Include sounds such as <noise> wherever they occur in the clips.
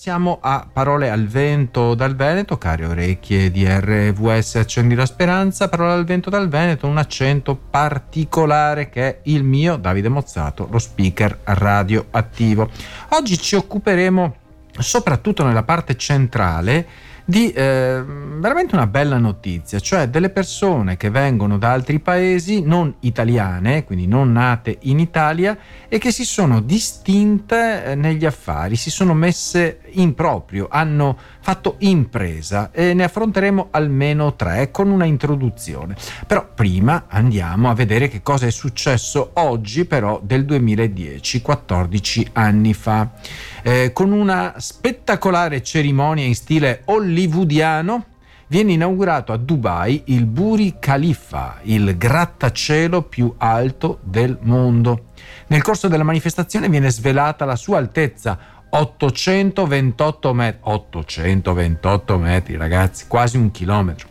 Siamo a Parole al vento dal Veneto, care orecchie di RVS Accendi la Speranza, Parole al vento dal Veneto, un accento particolare che è il mio, Davide Mozzato, lo speaker radioattivo. Oggi ci occuperemo soprattutto nella parte centrale di eh, veramente una bella notizia, cioè delle persone che vengono da altri paesi, non italiane, quindi non nate in Italia, e che si sono distinte eh, negli affari, si sono messe in proprio, hanno fatto impresa e ne affronteremo almeno tre con una introduzione. Però prima andiamo a vedere che cosa è successo oggi però del 2010, 14 anni fa, eh, con una spettacolare cerimonia in stile hollywoodiano viene inaugurato a Dubai il Buri Khalifa, il grattacielo più alto del mondo. Nel corso della manifestazione viene svelata la sua altezza 828 metri, 828 metri ragazzi, quasi un chilometro.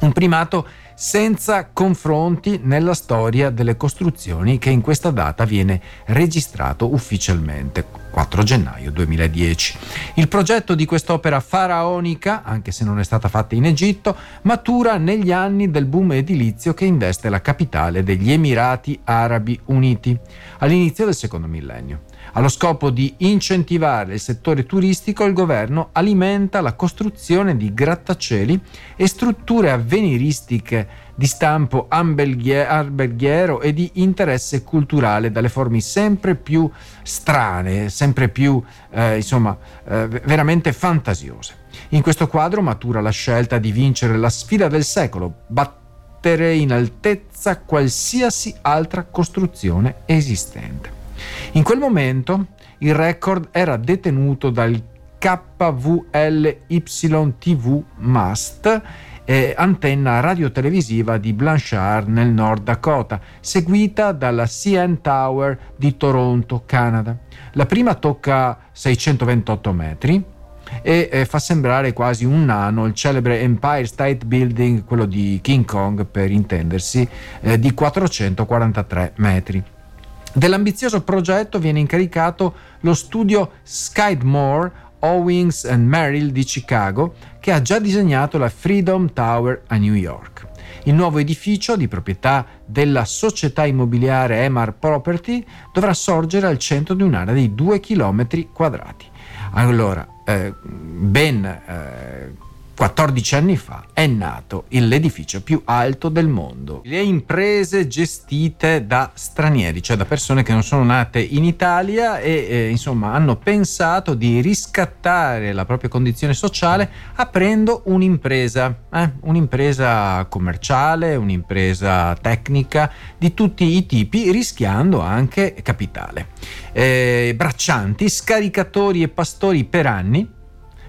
Un primato senza confronti nella storia delle costruzioni che in questa data viene registrato ufficialmente, 4 gennaio 2010. Il progetto di quest'opera faraonica, anche se non è stata fatta in Egitto, matura negli anni del boom edilizio che investe la capitale degli Emirati Arabi Uniti, all'inizio del secondo millennio. Allo scopo di incentivare il settore turistico, il governo alimenta la costruzione di grattacieli e strutture avveniristiche di stampo alberghiero e di interesse culturale dalle forme sempre più strane, sempre più, eh, insomma, eh, veramente fantasiose. In questo quadro matura la scelta di vincere la sfida del secolo, battere in altezza qualsiasi altra costruzione esistente. In quel momento il record era detenuto dal KVLYTV Mast, eh, antenna radiotelevisiva di Blanchard nel Nord Dakota, seguita dalla CN Tower di Toronto, Canada. La prima tocca 628 metri e eh, fa sembrare quasi un nano il celebre Empire State Building, quello di King Kong per intendersi, eh, di 443 metri. Dell'ambizioso progetto viene incaricato lo studio Skidmore Owings and Merrill di Chicago, che ha già disegnato la Freedom Tower a New York. Il nuovo edificio, di proprietà della società immobiliare Emar Property, dovrà sorgere al centro di un'area di 2 km quadrati. Allora, eh, ben eh, 14 anni fa è nato l'edificio più alto del mondo. Le imprese gestite da stranieri, cioè da persone che non sono nate in Italia e eh, insomma hanno pensato di riscattare la propria condizione sociale aprendo un'impresa, eh? un'impresa commerciale, un'impresa tecnica di tutti i tipi, rischiando anche capitale. Eh, braccianti, scaricatori e pastori per anni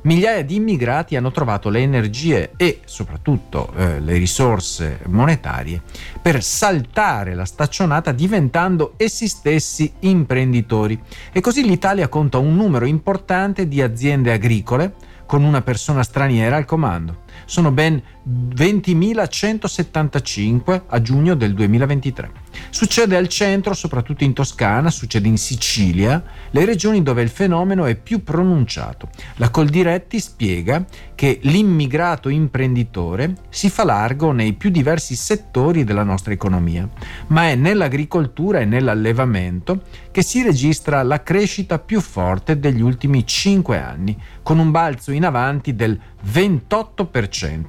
migliaia di immigrati hanno trovato le energie e soprattutto eh, le risorse monetarie per saltare la staccionata diventando essi stessi imprenditori. E così l'Italia conta un numero importante di aziende agricole con una persona straniera al comando sono ben 20.175 a giugno del 2023. Succede al centro, soprattutto in Toscana, succede in Sicilia, le regioni dove il fenomeno è più pronunciato. La Coldiretti spiega che l'immigrato imprenditore si fa largo nei più diversi settori della nostra economia, ma è nell'agricoltura e nell'allevamento che si registra la crescita più forte degli ultimi 5 anni, con un balzo in avanti del 28%.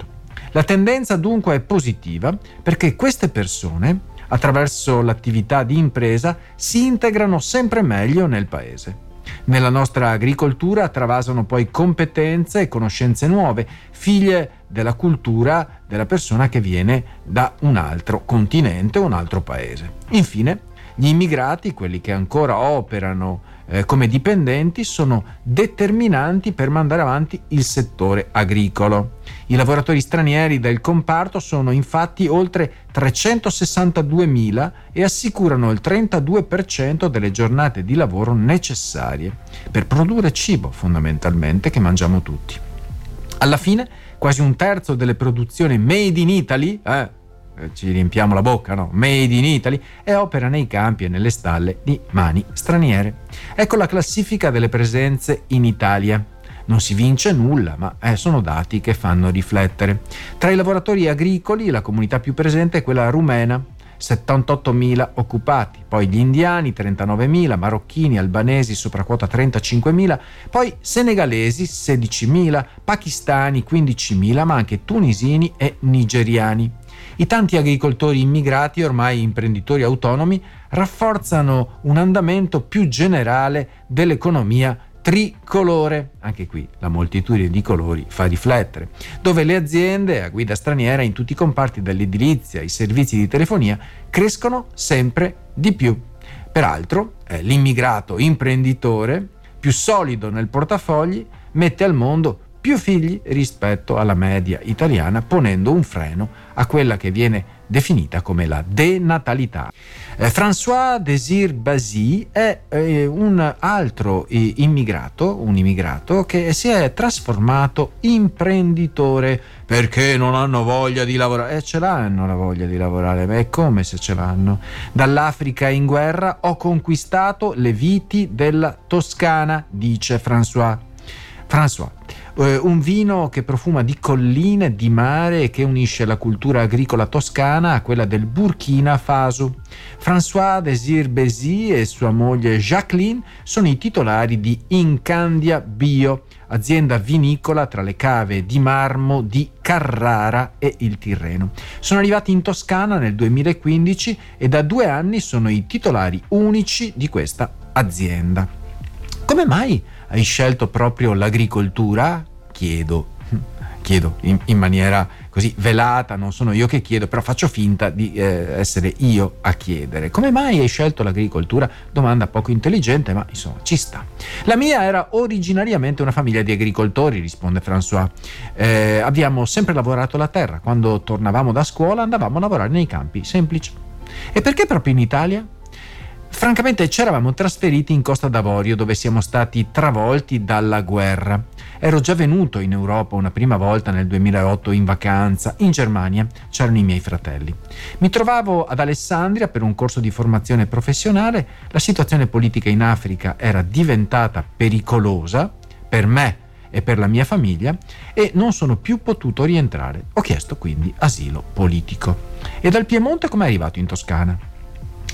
La tendenza dunque è positiva perché queste persone, attraverso l'attività di impresa, si integrano sempre meglio nel paese. Nella nostra agricoltura travasano poi competenze e conoscenze nuove, figlie della cultura della persona che viene da un altro continente un altro paese. Infine, gli immigrati, quelli che ancora operano eh, come dipendenti sono determinanti per mandare avanti il settore agricolo. I lavoratori stranieri del comparto sono infatti oltre 362.000 e assicurano il 32% delle giornate di lavoro necessarie per produrre cibo fondamentalmente che mangiamo tutti. Alla fine quasi un terzo delle produzioni made in Italy, eh, ci riempiamo la bocca, no? Made in Italy, e opera nei campi e nelle stalle di mani straniere. Ecco la classifica delle presenze in Italia. Non si vince nulla, ma eh, sono dati che fanno riflettere. Tra i lavoratori agricoli la comunità più presente è quella rumena, 78.000 occupati, poi gli indiani 39.000, marocchini, albanesi sopra quota 35.000, poi senegalesi 16.000, pakistani 15.000, ma anche tunisini e nigeriani. I tanti agricoltori immigrati, ormai imprenditori autonomi, rafforzano un andamento più generale dell'economia tricolore, anche qui la moltitudine di colori fa riflettere, dove le aziende a guida straniera in tutti i comparti dall'edilizia ai servizi di telefonia crescono sempre di più. Peraltro eh, l'immigrato imprenditore più solido nel portafogli mette al mondo più figli rispetto alla media italiana, ponendo un freno a quella che viene definita come la denatalità. Eh, François Désir Basy è eh, un altro eh, immigrato, un immigrato che si è trasformato imprenditore perché non hanno voglia di lavorare. Eh, ce l'hanno la voglia di lavorare, ma è come se ce l'hanno. Dall'Africa in guerra ho conquistato le viti della Toscana, dice François. François eh, un vino che profuma di colline, di mare e che unisce la cultura agricola toscana a quella del Burkina Faso. François Désir Bézy e sua moglie Jacqueline sono i titolari di Incandia Bio, azienda vinicola tra le cave di marmo di Carrara e il Tirreno. Sono arrivati in Toscana nel 2015 e da due anni sono i titolari unici di questa azienda. Come mai hai scelto proprio l'agricoltura? Chiedo, chiedo in, in, maniera così velata, non sono io che chiedo, però faccio finta di eh, essere io a chiedere. Come mai hai scelto l'agricoltura? Domanda poco intelligente, ma insomma ci sta. La mia era originariamente una famiglia di agricoltori, risponde François. Eh, abbiamo sempre lavorato la terra, quando tornavamo da scuola andavamo a lavorare nei campi, semplice. E perché proprio in Italia? Francamente ci eravamo trasferiti in Costa d'Avorio dove siamo stati travolti dalla guerra. Ero già venuto in Europa una prima volta nel 2008 in vacanza, in Germania c'erano i miei fratelli. Mi trovavo ad Alessandria per un corso di formazione professionale, la situazione politica in Africa era diventata pericolosa per me e per la mia famiglia e non sono più potuto rientrare. Ho chiesto quindi asilo politico. E dal Piemonte come è arrivato in Toscana?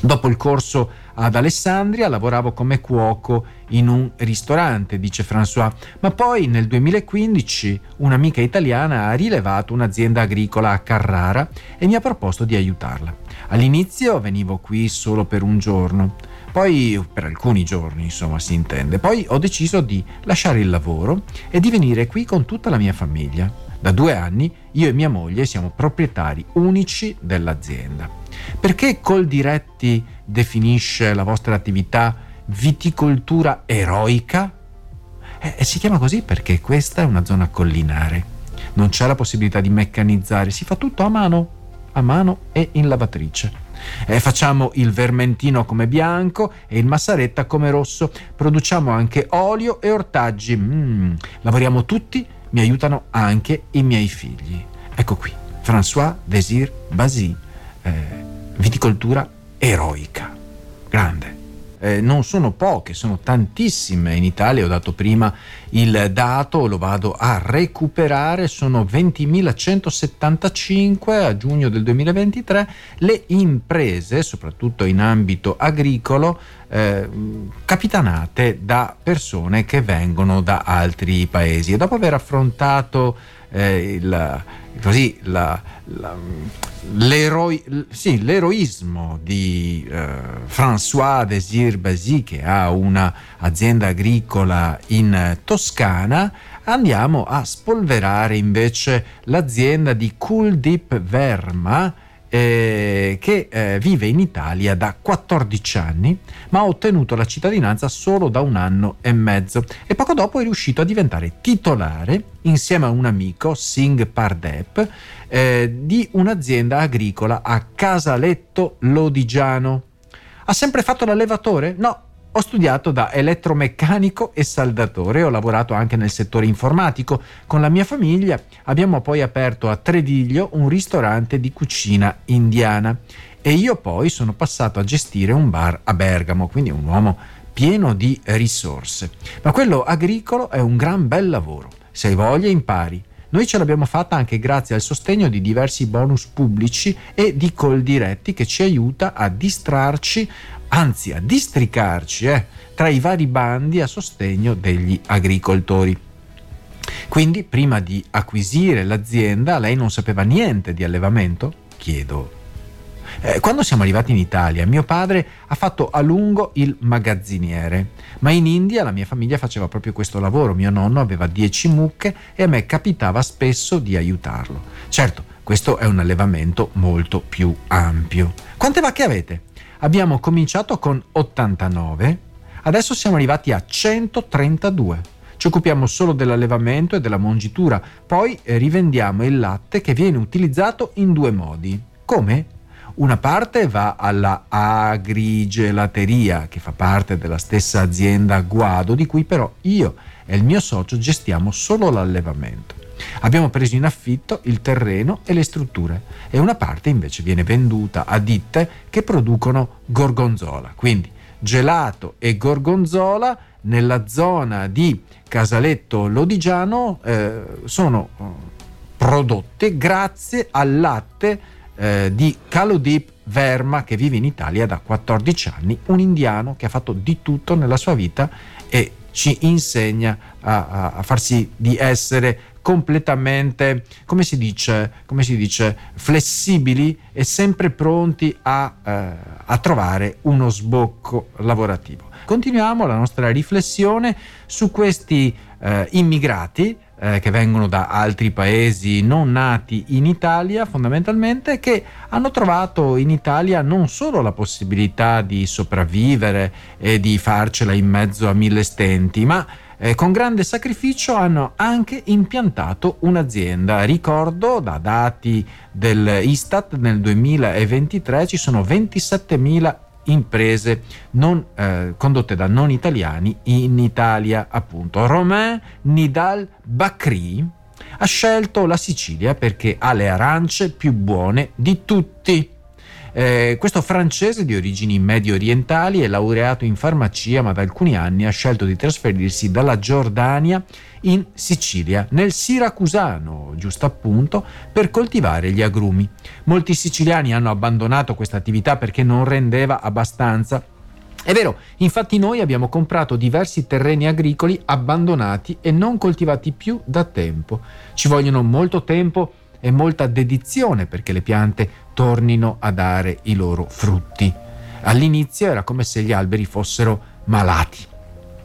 Dopo il corso ad Alessandria lavoravo come cuoco in un ristorante, dice François, ma poi nel 2015 un'amica italiana ha rilevato un'azienda agricola a Carrara e mi ha proposto di aiutarla. All'inizio venivo qui solo per un giorno, poi per alcuni giorni, insomma, si intende. Poi ho deciso di lasciare il lavoro e di venire qui con tutta la mia famiglia. Da due anni io e mia moglie siamo proprietari unici dell'azienda. Perché Coldiretti definisce la vostra attività viticoltura eroica? Eh, si chiama così perché questa è una zona collinare. Non c'è la possibilità di meccanizzare, si fa tutto a mano, a mano e in lavatrice. Eh, facciamo il vermentino come bianco e il massaretta come rosso. Produciamo anche olio e ortaggi. Mm, lavoriamo tutti, mi aiutano anche i miei figli. Ecco qui, François Désir Basy. Eh, viticoltura eroica, grande. Eh, non sono poche, sono tantissime in Italia, ho dato prima il dato, lo vado a recuperare, sono 20.175 a giugno del 2023 le imprese, soprattutto in ambito agricolo, eh, capitanate da persone che vengono da altri paesi e dopo aver affrontato eh, il, così, la, la, l'eroi, sì, l'eroismo di eh, François Désir Basy che ha un'azienda agricola in Toscana. Andiamo a spolverare invece l'azienda di Kuldip Verma eh, che eh, vive in Italia da 14 anni, ma ha ottenuto la cittadinanza solo da un anno e mezzo e poco dopo è riuscito a diventare titolare insieme a un amico, Singh Pardep, eh, di un'azienda agricola a Casaletto Lodigiano. Ha sempre fatto l'allevatore? No, ho studiato da elettromeccanico e saldatore, ho lavorato anche nel settore informatico. Con la mia famiglia abbiamo poi aperto a Trediglio un ristorante di cucina indiana e io poi sono passato a gestire un bar a Bergamo, quindi un uomo pieno di risorse. Ma quello agricolo è un gran bel lavoro. Se hai voglia impari. Noi ce l'abbiamo fatta anche grazie al sostegno di diversi bonus pubblici e di call diretti che ci aiuta a distrarci, anzi a districarci eh, tra i vari bandi a sostegno degli agricoltori. Quindi, prima di acquisire l'azienda, lei non sapeva niente di allevamento? Chiedo. Eh, quando siamo arrivati in Italia, mio padre ha fatto a lungo il magazziniere, ma in India la mia famiglia faceva proprio questo lavoro. Mio nonno aveva 10 mucche e a me capitava spesso di aiutarlo. Certo, questo è un allevamento molto più ampio. Quante vacche avete? Abbiamo cominciato con 89, adesso siamo arrivati a 132. Ci occupiamo solo dell'allevamento e della mongitura, poi eh, rivendiamo il latte che viene utilizzato in due modi. Come? Una parte va alla agrigelateria, che fa parte della stessa azienda Guado, di cui però io e il mio socio gestiamo solo l'allevamento. Abbiamo preso in affitto il terreno e le strutture e una parte invece viene venduta a ditte che producono gorgonzola. Quindi gelato e gorgonzola nella zona di Casaletto Lodigiano eh, sono eh, prodotte grazie al latte eh, di Kalodip Verma che vive in Italia da 14 anni, un indiano che ha fatto di tutto nella sua vita e ci insegna a, a, a farsi di essere completamente, come si dice, come si dice flessibili e sempre pronti a, eh, a trovare uno sbocco lavorativo. Continuiamo la nostra riflessione su questi eh, immigrati eh, che vengono da altri paesi non nati in Italia fondamentalmente che hanno trovato in Italia non solo la possibilità di sopravvivere e di farcela in mezzo a mille stenti ma eh, con grande sacrificio hanno anche impiantato un'azienda. Ricordo da dati dell'Istat nel 2023 ci sono 27.000 imprese non, eh, condotte da non italiani in Italia appunto. Romain Nidal Bacri ha scelto la Sicilia perché ha le arance più buone di tutti. Eh, questo francese di origini medio orientali è laureato in farmacia ma da alcuni anni ha scelto di trasferirsi dalla Giordania in Sicilia, nel Siracusano, giusto appunto, per coltivare gli agrumi. Molti siciliani hanno abbandonato questa attività perché non rendeva abbastanza è vero, infatti noi abbiamo comprato diversi terreni agricoli abbandonati e non coltivati più da tempo. Ci vogliono molto tempo e molta dedizione perché le piante tornino a dare i loro frutti. All'inizio era come se gli alberi fossero malati.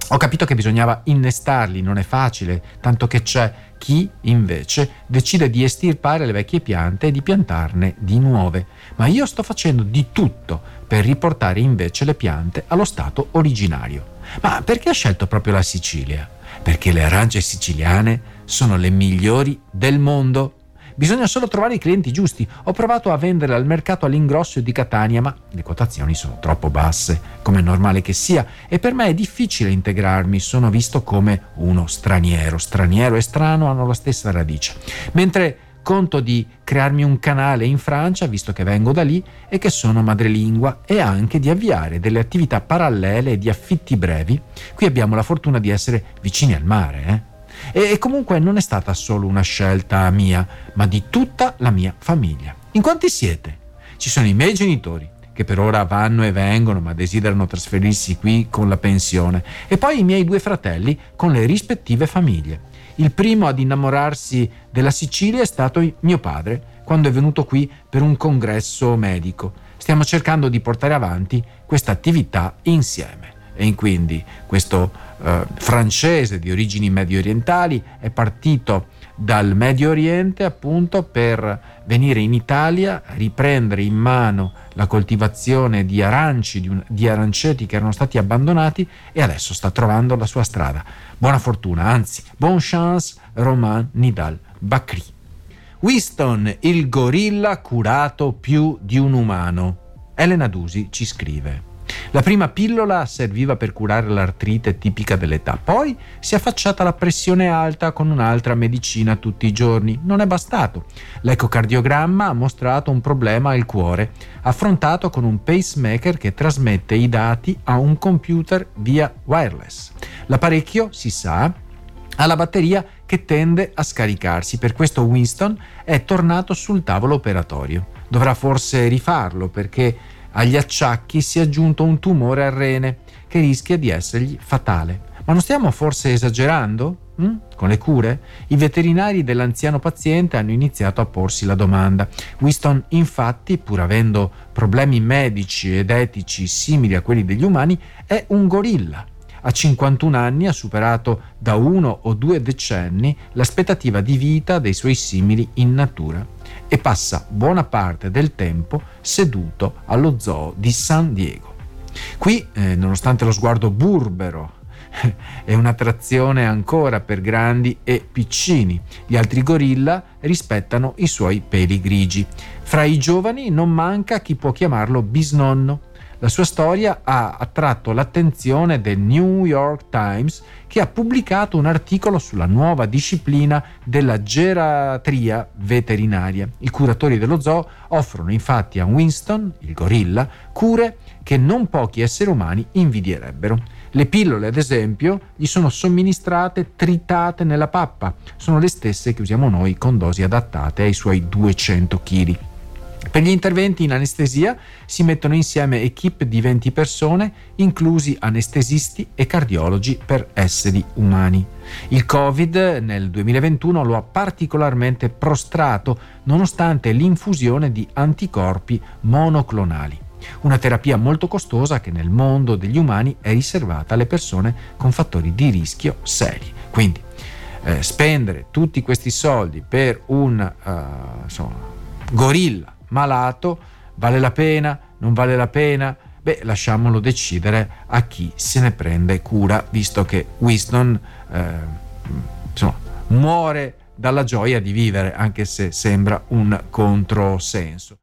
Ho capito che bisognava innestarli, non è facile, tanto che c'è chi invece decide di estirpare le vecchie piante e di piantarne di nuove. Ma io sto facendo di tutto per riportare invece le piante allo stato originario. Ma perché ha scelto proprio la Sicilia? Perché le arance siciliane sono le migliori del mondo. Bisogna solo trovare i clienti giusti. Ho provato a vendere al mercato all'ingrosso di Catania, ma le quotazioni sono troppo basse, come è normale che sia, e per me è difficile integrarmi, sono visto come uno straniero. Straniero e strano hanno la stessa radice. Mentre conto di crearmi un canale in Francia, visto che vengo da lì e che sono madrelingua, e anche di avviare delle attività parallele di affitti brevi. Qui abbiamo la fortuna di essere vicini al mare, eh? E, e comunque non è stata solo una scelta mia, ma di tutta la mia famiglia. In quanti siete? Ci sono i miei genitori, che per ora vanno e vengono ma desiderano trasferirsi qui con la pensione, e poi i miei due fratelli con le rispettive famiglie. Il primo ad innamorarsi della Sicilia è stato mio padre, quando è venuto qui per un congresso medico. Stiamo cercando di portare avanti questa attività insieme. E quindi questo eh, francese di origini medio orientali è partito dal Medio Oriente appunto per venire in Italia, riprendere in mano la coltivazione di aranci, di, un, di, aranceti che erano stati abbandonati e adesso sta trovando la sua strada. Buona fortuna, anzi, bon chance Romain Nidal Bakri. Winston, il gorilla curato più di un umano. Elena Dusi ci scrive. La prima pillola serviva per curare l'artrite tipica dell'età, poi si è affacciata la pressione alta con un'altra medicina tutti i giorni. Non è bastato. L'ecocardiogramma ha mostrato un problema al cuore, affrontato con un pacemaker che trasmette i dati a un computer via wireless. L'apparecchio, si sa, ha la batteria che tende a scaricarsi, per questo Winston è tornato sul tavolo operatorio. Dovrà forse rifarlo perché agli acciacchi si è aggiunto un tumore al rene che rischia di essergli fatale. Ma non stiamo forse esagerando? Mm? Con le cure? I veterinari dell'anziano paziente hanno iniziato a porsi la domanda. Winston, infatti, pur avendo problemi medici ed etici simili a quelli degli umani, è un gorilla. A 51 anni ha superato da uno o due decenni l'aspettativa di vita dei suoi simili in natura e passa buona parte del tempo seduto allo zoo di San Diego. Qui, eh, nonostante lo sguardo burbero, <laughs> è un'attrazione ancora per grandi e piccini. Gli altri gorilla rispettano i suoi peli grigi. Fra i giovani non manca chi può chiamarlo bisnonno la sua storia ha attratto l'attenzione del New York Times che ha pubblicato un articolo sulla nuova disciplina della geratria veterinaria. I curatori dello zoo offrono infatti a Winston, il gorilla, cure che non pochi esseri umani invidierebbero. Le pillole, ad esempio, gli sono somministrate tritate nella pappa, sono le stesse che usiamo noi con dosi adattate ai suoi 200 kg. Per gli interventi in anestesia si mettono insieme equip di 20 persone, inclusi anestesisti e cardiologi per esseri umani. Il Covid nel 2021 lo ha particolarmente prostrato nonostante l'infusione di anticorpi monoclonali. Una terapia molto costosa che nel mondo degli umani è riservata alle persone con fattori di rischio seri. Quindi eh, spendere tutti questi soldi per un uh, insomma, gorilla malato, vale la pena, non vale la pena? Beh, lasciamolo decidere a chi se ne prende cura, visto che Winston eh, insomma, muore dalla gioia di vivere, anche se sembra un controsenso.